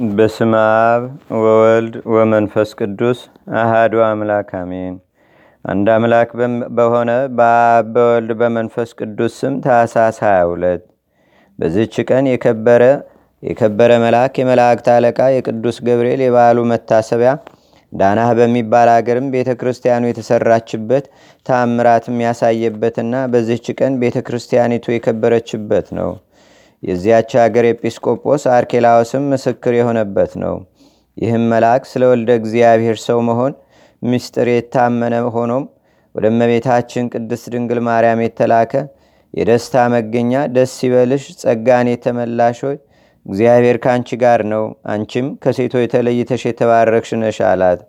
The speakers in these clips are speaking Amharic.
በስመ አብ ወወልድ ወመንፈስ ቅዱስ አሃዱ አምላክ አሜን። አንድ አምላክ በሆነ በአብ በወልድ በመንፈስ ቅዱስ ስም ታኅሳስ 22 በዚች ቀን የከበረ የከበረ መልአክ የመላእክት አለቃ የቅዱስ ገብርኤል የበዓሉ መታሰቢያ ዳናህ በሚባል አገርም ቤተ ክርስቲያኑ የተሰራችበት ታምራትም ያሳየበትና በዚች ቀን ቤተ ክርስቲያኒቱ የከበረችበት ነው። የዚያች አገር ኤጲስቆጶስ አርኬላዎስም ምስክር የሆነበት ነው። ይህም መልአክ ስለ ወልደ እግዚአብሔር ሰው መሆን ምስጢር የታመነ ሆኖም ወደ እመቤታችን ቅድስት ድንግል ማርያም የተላከ የደስታ መገኛ ደስ ይበልሽ፣ ጸጋን የተመላሽ ሆይ እግዚአብሔር ከአንቺ ጋር ነው፣ አንቺም ከሴቶች የተለይተሽ የተባረክሽ ነሽ አላት።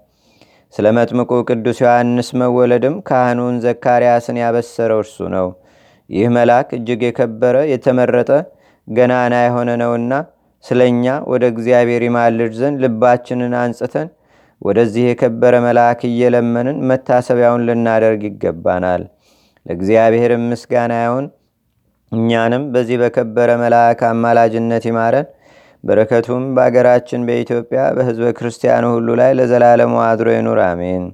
ስለ መጥምቁ ቅዱስ ዮሐንስ መወለድም ካህኑን ዘካርያስን ያበሰረው እርሱ ነው። ይህ መልአክ እጅግ የከበረ የተመረጠ ገናና የሆነ ነውና ስለ እኛ ወደ እግዚአብሔር ይማልድ ዘንድ ልባችንን አንጽተን ወደዚህ የከበረ መልአክ እየለመንን መታሰቢያውን ልናደርግ ይገባናል። ለእግዚአብሔር ምስጋና ይሁን። እኛንም በዚህ በከበረ መልአክ አማላጅነት ይማረን። በረከቱም በአገራችን በኢትዮጵያ በሕዝበ ክርስቲያኑ ሁሉ ላይ ለዘላለሙ አድሮ ይኑር፣ አሜን።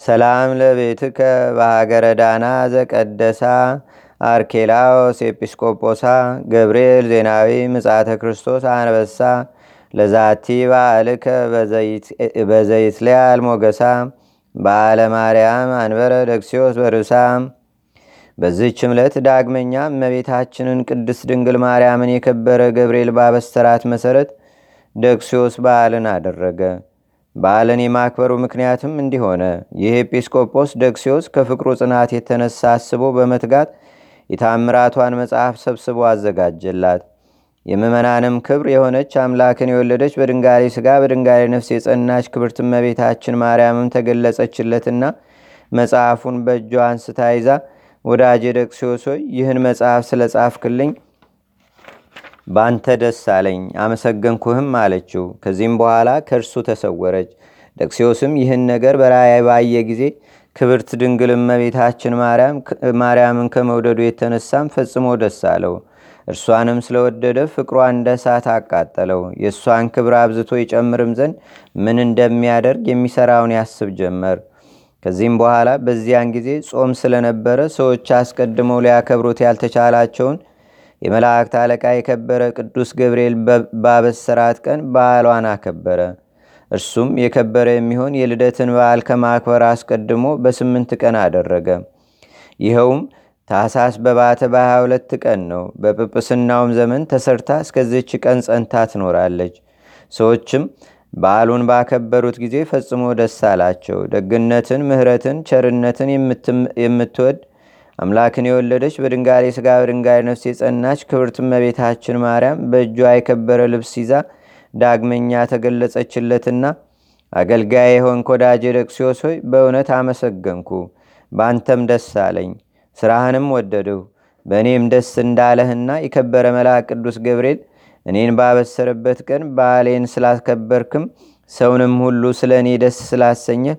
ሰላም ለቤትከ በሀገረ ዳና ዘቀደሳ አርኬላዎስ ኤጲስቆጶሳ ገብርኤል ዜናዊ ምጻተ ክርስቶስ አንበሳ ለዛቲ በዓልከ በዘይትለያ አልሞገሳ በዓለ ማርያም አንበረ ደክሲዮስ በርሳ በዚህች ዕለት ዳግመኛ እመቤታችንን ቅድስት ድንግል ማርያምን የከበረ ገብርኤል ባበሰራት መሰረት ደክሲዮስ በዓልን አደረገ። በዓልን የማክበሩ ምክንያትም እንዲሆነ ይህ ኤጲስቆጶስ ደክሲዮስ ከፍቅሩ ጽናት የተነሳ አስቦ በመትጋት የታምራቷን መጽሐፍ ሰብስቦ አዘጋጀላት። የምመናንም ክብር የሆነች አምላክን የወለደች በድንጋሌ ሥጋ በድንጋሌ ነፍስ የጸናች ክብርት እመቤታችን ማርያምም ተገለጸችለትና መጽሐፉን በእጇ አንስታ ይዛ ወዳጄ ደቅሲዮስ ሆይ ይህን መጽሐፍ ስለ ጻፍክልኝ በአንተ ደስ አለኝ አመሰገንኩህም አለችው። ከዚህም በኋላ ከእርሱ ተሰወረች። ደቅሲዮስም ይህን ነገር በራእይ ባየ ጊዜ ክብርት ድንግል እመቤታችን ማርያምን ከመውደዱ የተነሳም ፈጽሞ ደስ አለው። እርሷንም ስለወደደ ፍቅሯ እንደ እሳት አቃጠለው። የእሷን ክብር አብዝቶ ይጨምርም ዘንድ ምን እንደሚያደርግ የሚሰራውን ያስብ ጀመር። ከዚህም በኋላ በዚያን ጊዜ ጾም ስለነበረ ሰዎች አስቀድመው ሊያከብሩት ያልተቻላቸውን የመላእክት አለቃ የከበረ ቅዱስ ገብርኤል ባበሰራት ቀን በዓሏን አከበረ። እርሱም የከበረ የሚሆን የልደትን በዓል ከማክበር አስቀድሞ በስምንት ቀን አደረገ። ይኸውም ታሳስ በባተ በሃያ ሁለት ቀን ነው። በጵጵስናውም ዘመን ተሰርታ እስከዚች ቀን ጸንታ ትኖራለች። ሰዎችም በዓሉን ባከበሩት ጊዜ ፈጽሞ ደስ አላቸው። ደግነትን፣ ምሕረትን፣ ቸርነትን የምትወድ አምላክን የወለደች በድንጋሌ ሥጋ በድንጋሌ ነፍስ የጸናች ክብርት እመቤታችን ማርያም በእጇ የከበረ ልብስ ይዛ ዳግመኛ ተገለጸችለትና አገልጋይ የሆንክ ወዳጄ ደቅሲዮስ ሆይ በእውነት አመሰገንኩ፣ በአንተም ደስ አለኝ፣ ስራህንም ወደድሁ። በእኔም ደስ እንዳለህና የከበረ መልአክ ቅዱስ ገብርኤል እኔን ባበሰረበት ቀን በዓሌን ስላከበርክም ሰውንም ሁሉ ስለ እኔ ደስ ስላሰኘህ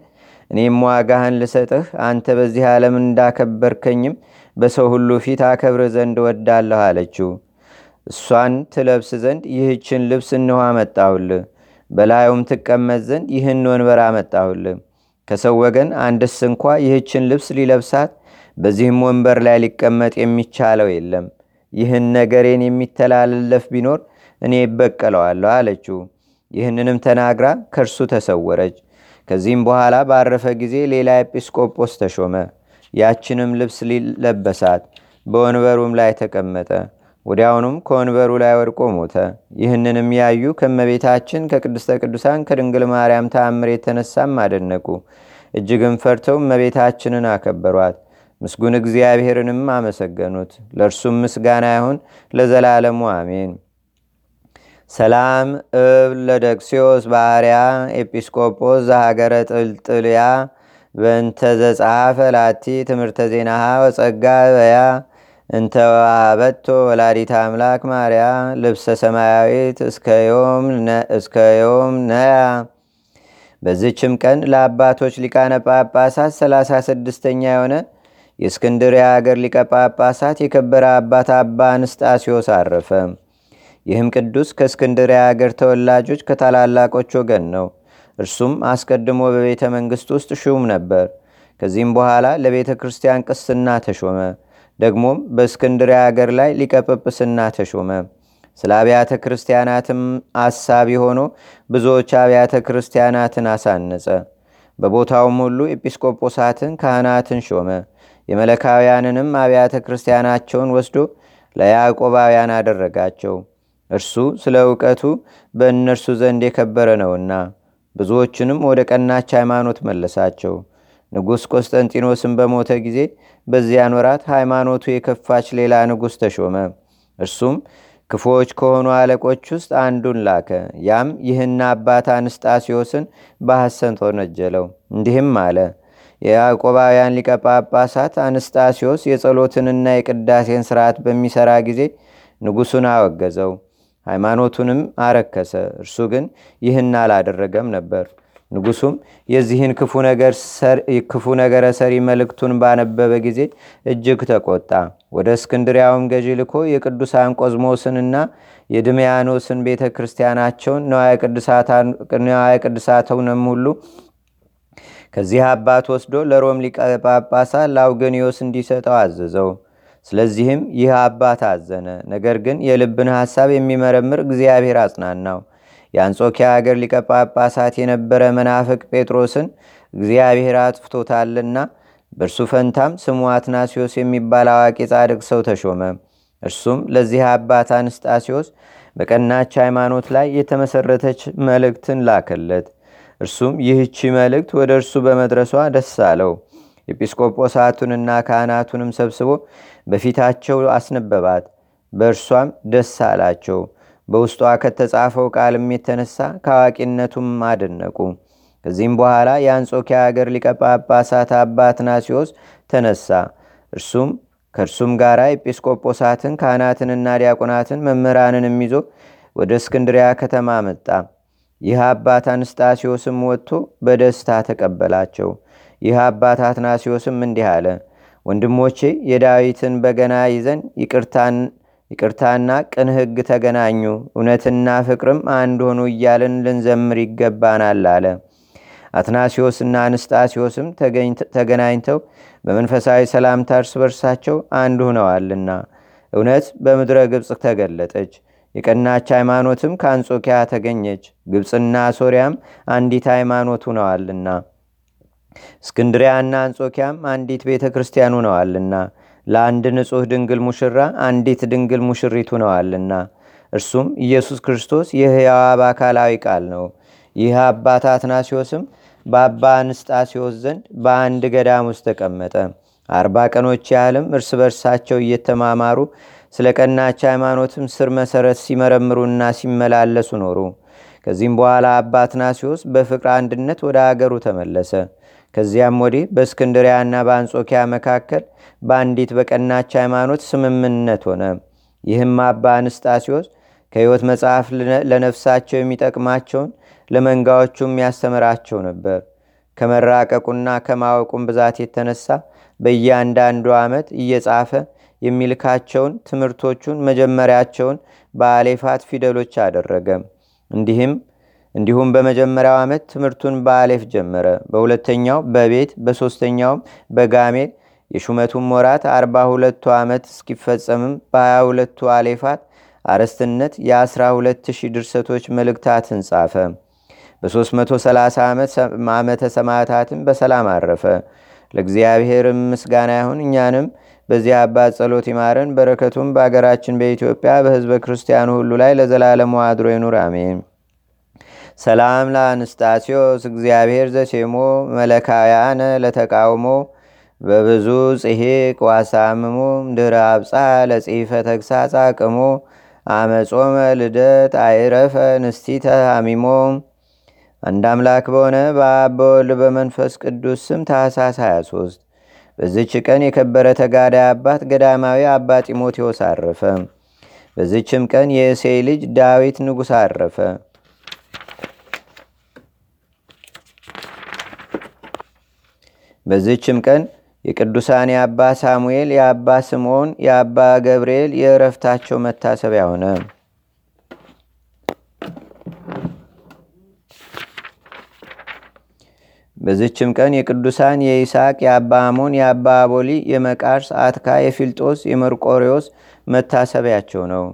እኔም ዋጋህን ልሰጥህ አንተ በዚህ ዓለም እንዳከበርከኝም በሰው ሁሉ ፊት አከብር ዘንድ ወዳለሁ አለችው። እሷን ትለብስ ዘንድ ይህችን ልብስ እንሆ አመጣሁልህ፣ በላዩም ትቀመጥ ዘንድ ይህን ወንበር አመጣሁልህ። ከሰው ወገን አንድስ እንኳ ይህችን ልብስ ሊለብሳት በዚህም ወንበር ላይ ሊቀመጥ የሚቻለው የለም። ይህን ነገሬን የሚተላለፍ ቢኖር እኔ ይበቀለዋለሁ አለችው። ይህንንም ተናግራ ከእርሱ ተሰወረች። ከዚህም በኋላ ባረፈ ጊዜ ሌላ ኤጲስቆጶስ ተሾመ። ያችንም ልብስ ሊለበሳት በወንበሩም ላይ ተቀመጠ። ወዲያውኑም ከወንበሩ ላይ ወድቆ ሞተ። ይህንንም ያዩ ከመቤታችን ከቅድስተ ቅዱሳን ከድንግል ማርያም ተአምር የተነሳም አደነቁ። እጅግም ፈርተው እመቤታችንን አከበሯት። ምስጉን እግዚአብሔርንም አመሰገኑት። ለእርሱም ምስጋና ይሁን ለዘላለሙ አሜን። ሰላም እብ ለደክሲዮስ ባህርያ ኤጲስቆጶስ ዘሀገረ ጥልጥልያ በእንተ ዘጸሐፈ ላቲ ትምህርተ ዜናሃ ወጸጋ በያ እንተዋበቶ ወላዲት አምላክ ማርያ ልብሰ ሰማያዊት እስከ ዮም ነያ። በዚችም ቀን ለአባቶች ሊቃነ ጳጳሳት ሰላሳ ስድስተኛ የሆነ የእስክንድርያ አገር ሊቀ ጳጳሳት የከበረ አባት አባ አንስጣሲዮስ አረፈ። ይህም ቅዱስ ከእስክንድርያ አገር ተወላጆች ከታላላቆች ወገን ነው። እርሱም አስቀድሞ በቤተ መንግሥት ውስጥ ሹም ነበር። ከዚህም በኋላ ለቤተ ክርስቲያን ቅስና ተሾመ። ደግሞም በእስክንድርያ አገር ላይ ሊቀጵጵስና ተሾመ። ስለ አብያተ ክርስቲያናትም አሳቢ ሆኖ ብዙዎች አብያተ ክርስቲያናትን አሳነጸ። በቦታውም ሁሉ ኤጲስቆጶሳትን፣ ካህናትን ሾመ። የመለካውያንንም አብያተ ክርስቲያናቸውን ወስዶ ለያዕቆባውያን አደረጋቸው። እርሱ ስለ እውቀቱ በእነርሱ ዘንድ የከበረ ነውና ብዙዎችንም ወደ ቀናች ሃይማኖት መለሳቸው። ንጉሥ ቆስጠንጢኖስን በሞተ ጊዜ በዚያን ወራት ሃይማኖቱ የከፋች ሌላ ንጉሥ ተሾመ። እርሱም ክፉዎች ከሆኑ አለቆች ውስጥ አንዱን ላከ። ያም ይህን አባት አንስጣሲዮስን በሐሰት ወነጀለው። እንዲህም አለ የያዕቆባውያን ሊቀ ጳጳሳት አንስጣሲዮስ የጸሎትንና የቅዳሴን ስርዓት በሚሠራ ጊዜ ንጉሡን አወገዘው፣ ሃይማኖቱንም አረከሰ። እርሱ ግን ይህን አላደረገም ነበር። ንጉሱም የዚህን ክፉ ነገረ ሰሪ መልእክቱን ባነበበ ጊዜ እጅግ ተቆጣ። ወደ እስክንድሪያውም ገዢ ልኮ የቅዱሳን ቆዝሞስንና የድሜያኖስን ቤተ ክርስቲያናቸውን ነዋየ ቅድሳተውንም ሁሉ ከዚህ አባት ወስዶ ለሮም ሊቀ ጳጳሳት እንዲሰጠው አዘዘው። ስለዚህም ይህ አባት አዘነ። ነገር ግን የልብን ሐሳብ የሚመረምር እግዚአብሔር አጽናናው። የአንጾኪያ አገር ሊቀ ጳጳሳት የነበረ መናፍቅ ጴጥሮስን እግዚአብሔር አጥፍቶታልና በእርሱ ፈንታም ስሙ አትናሲዮስ የሚባል አዋቂ ጻድቅ ሰው ተሾመ። እርሱም ለዚህ አባት አንስጣሲዮስ በቀናች ሃይማኖት ላይ የተመሰረተች መልእክትን ላከለት። እርሱም ይህቺ መልእክት ወደ እርሱ በመድረሷ ደስ አለው። ኤጲስቆጶሳቱንና ካህናቱንም ሰብስቦ በፊታቸው አስነበባት። በእርሷም ደስ አላቸው። በውስጧ ከተጻፈው ቃልም የተነሳ ከአዋቂነቱም አደነቁ። ከዚህም በኋላ የአንጾኪያ አገር ሊቀ ጳጳሳት አባ አትናሲዮስ ተነሳ። እርሱም ከእርሱም ጋር ኤጲስቆጶሳትን ካህናትንና ዲያቆናትን መምህራንንም ይዞ ወደ እስክንድሪያ ከተማ መጣ። ይህ አባት አንስጣሲዮስም ወጥቶ በደስታ ተቀበላቸው። ይህ አባት አትናሲዮስም እንዲህ አለ። ወንድሞቼ የዳዊትን በገና ይዘን ይቅርታና ቅን ሕግ ተገናኙ፣ እውነትና ፍቅርም አንድ ሆኑ እያልን ልንዘምር ይገባናል አለ። አትናሲዮስና አንስጣሲዮስም ተገናኝተው በመንፈሳዊ ሰላምታ እርስ በርሳቸው አንድ ሆነዋልና እውነት በምድረ ግብፅ ተገለጠች። የቀናች ሃይማኖትም ከአንጾኪያ ተገኘች። ግብፅና ሶርያም አንዲት ሃይማኖት ሁነዋልና እስክንድሪያና አንጾኪያም አንዲት ቤተ ክርስቲያን ሁነዋልና ለአንድ ንጹሕ ድንግል ሙሽራ አንዲት ድንግል ሙሽሪት ሁነዋልና እርሱም ኢየሱስ ክርስቶስ የሕያው አካላዊ ቃል ነው። ይህ አባት አትናሲዮስም በአባ አንስጣሲዮስ ዘንድ በአንድ ገዳም ውስጥ ተቀመጠ። አርባ ቀኖች ያህልም እርስ በርሳቸው እየተማማሩ ስለ ቀናች ሃይማኖትም ስር መሰረት ሲመረምሩና ሲመላለሱ ኖሩ። ከዚህም በኋላ አባ አትናሲዮስ በፍቅር አንድነት ወደ አገሩ ተመለሰ። ከዚያም ወዲህ በእስክንድሪያና በአንጾኪያ መካከል በአንዲት በቀናች ሃይማኖት ስምምነት ሆነ። ይህም አባ አንስጣሲዮስ ከሕይወት መጽሐፍ ለነፍሳቸው የሚጠቅማቸውን ለመንጋዎቹም ያስተምራቸው ነበር። ከመራቀቁና ከማወቁም ብዛት የተነሳ በእያንዳንዱ ዓመት እየጻፈ የሚልካቸውን ትምህርቶቹን መጀመሪያቸውን በአሌፋት ፊደሎች አደረገ። እንዲህም እንዲሁም በመጀመሪያው ዓመት ትምህርቱን በአሌፍ ጀመረ። በሁለተኛው በቤት በሦስተኛውም በጋሜል የሹመቱም ወራት አርባ ሁለቱ ዓመት እስኪፈጸምም በሀያ ሁለቱ አሌፋት አርስትነት የአስራ ሁለት ሺህ ድርሰቶች መልእክታትን ጻፈ። በ330 ዓመተ ሰማዕታትም በሰላም አረፈ። ለእግዚአብሔርም ምስጋና ይሁን። እኛንም በዚህ አባት ጸሎት ይማረን። በረከቱም በአገራችን በኢትዮጵያ በሕዝበ ክርስቲያኑ ሁሉ ላይ ለዘላለሙ አድሮ ይኑር፣ አሜን። ሰላም ለአንስጣሲዮስ እግዚአብሔር ዘሴሞ መለካያነ ለተቃውሞ በብዙ ጽሄቅ ዋሳምሞ ድረ አብፃ ለጽፈ ተግሳጻ ቅሞ አመጾመ ልደት አይረፈ ንስቲተ አሚሞ አንድ አምላክ በሆነ በአብ በወልድ በመንፈስ ቅዱስ ስም ታኅሳስ 23 በዚች ቀን የከበረ ተጋዳይ አባት ገዳማዊ አባ ጢሞቴዎስ አረፈ። በዚችም ቀን የእሴይ ልጅ ዳዊት ንጉሥ አረፈ። በዚህችም ቀን የቅዱሳን የአባ ሳሙኤል፣ የአባ ስምዖን፣ የአባ ገብርኤል የእረፍታቸው መታሰቢያ ሆነ። በዚችም ቀን የቅዱሳን የይስሐቅ፣ የአባ አሞን፣ የአባ አቦሊ፣ የመቃርስ አትካ፣ የፊልጦስ፣ የመርቆሪዎስ መታሰቢያቸው ነው።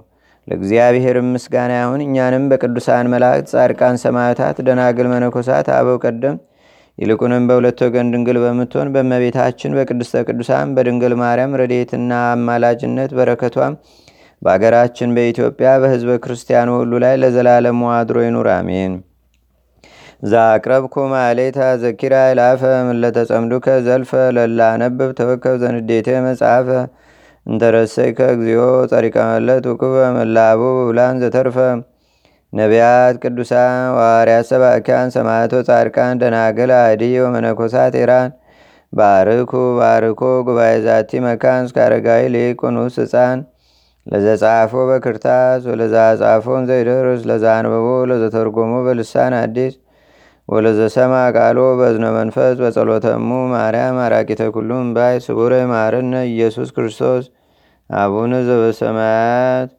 ለእግዚአብሔር ምስጋና ይሁን። እኛንም በቅዱሳን መላእክት፣ ጻድቃን፣ ሰማዕታት፣ ደናግል፣ መነኮሳት፣ አበው ቀደም ይልቁንም በሁለት ወገን ድንግል በምትሆን በእመቤታችን በቅድስተ ቅዱሳን በድንግል ማርያም ረድኤትና አማላጅነት በረከቷም በአገራችን በኢትዮጵያ በሕዝበ ክርስቲያኑ ሁሉ ላይ ለዘላለሙ አድሮ ይኑር፣ አሜን። ዛቅረብኩ ማሌታ ዘኪራ ይላፈ ምለተጸምዱከ ዘልፈ ለላነብብ ተወከብ ዘንዴቴ መጽሐፈ እንተረሰይከ እግዚኦ ጸሪቀ መለት ውክበ መላቡ ብላን ዘተርፈ ነቢያት ቅዱሳን ዋርያት ሰባኪያን ሰማዕቶ ጻድቃን ደናግል አዲ ወመነኮሳት ኢራን ባርኩ ባርኮ ጉባኤ ዛቲ መካን እስከ አረጋዊ ሊቁኑስ ህፃን ለዘጻፎ በክርታስ ወለዛ ጻፎን ዘይደርስ ለዛ ለዘተርጎሞ በልሳን አዲስ ወለዘሰማ ቃሎ በዝነ መንፈስ በጸሎተሙ ማርያም አራቂተ ኩሉም ባይ ስቡረ ማርነ ኢየሱስ ክርስቶስ አቡነ ዘበሰማያት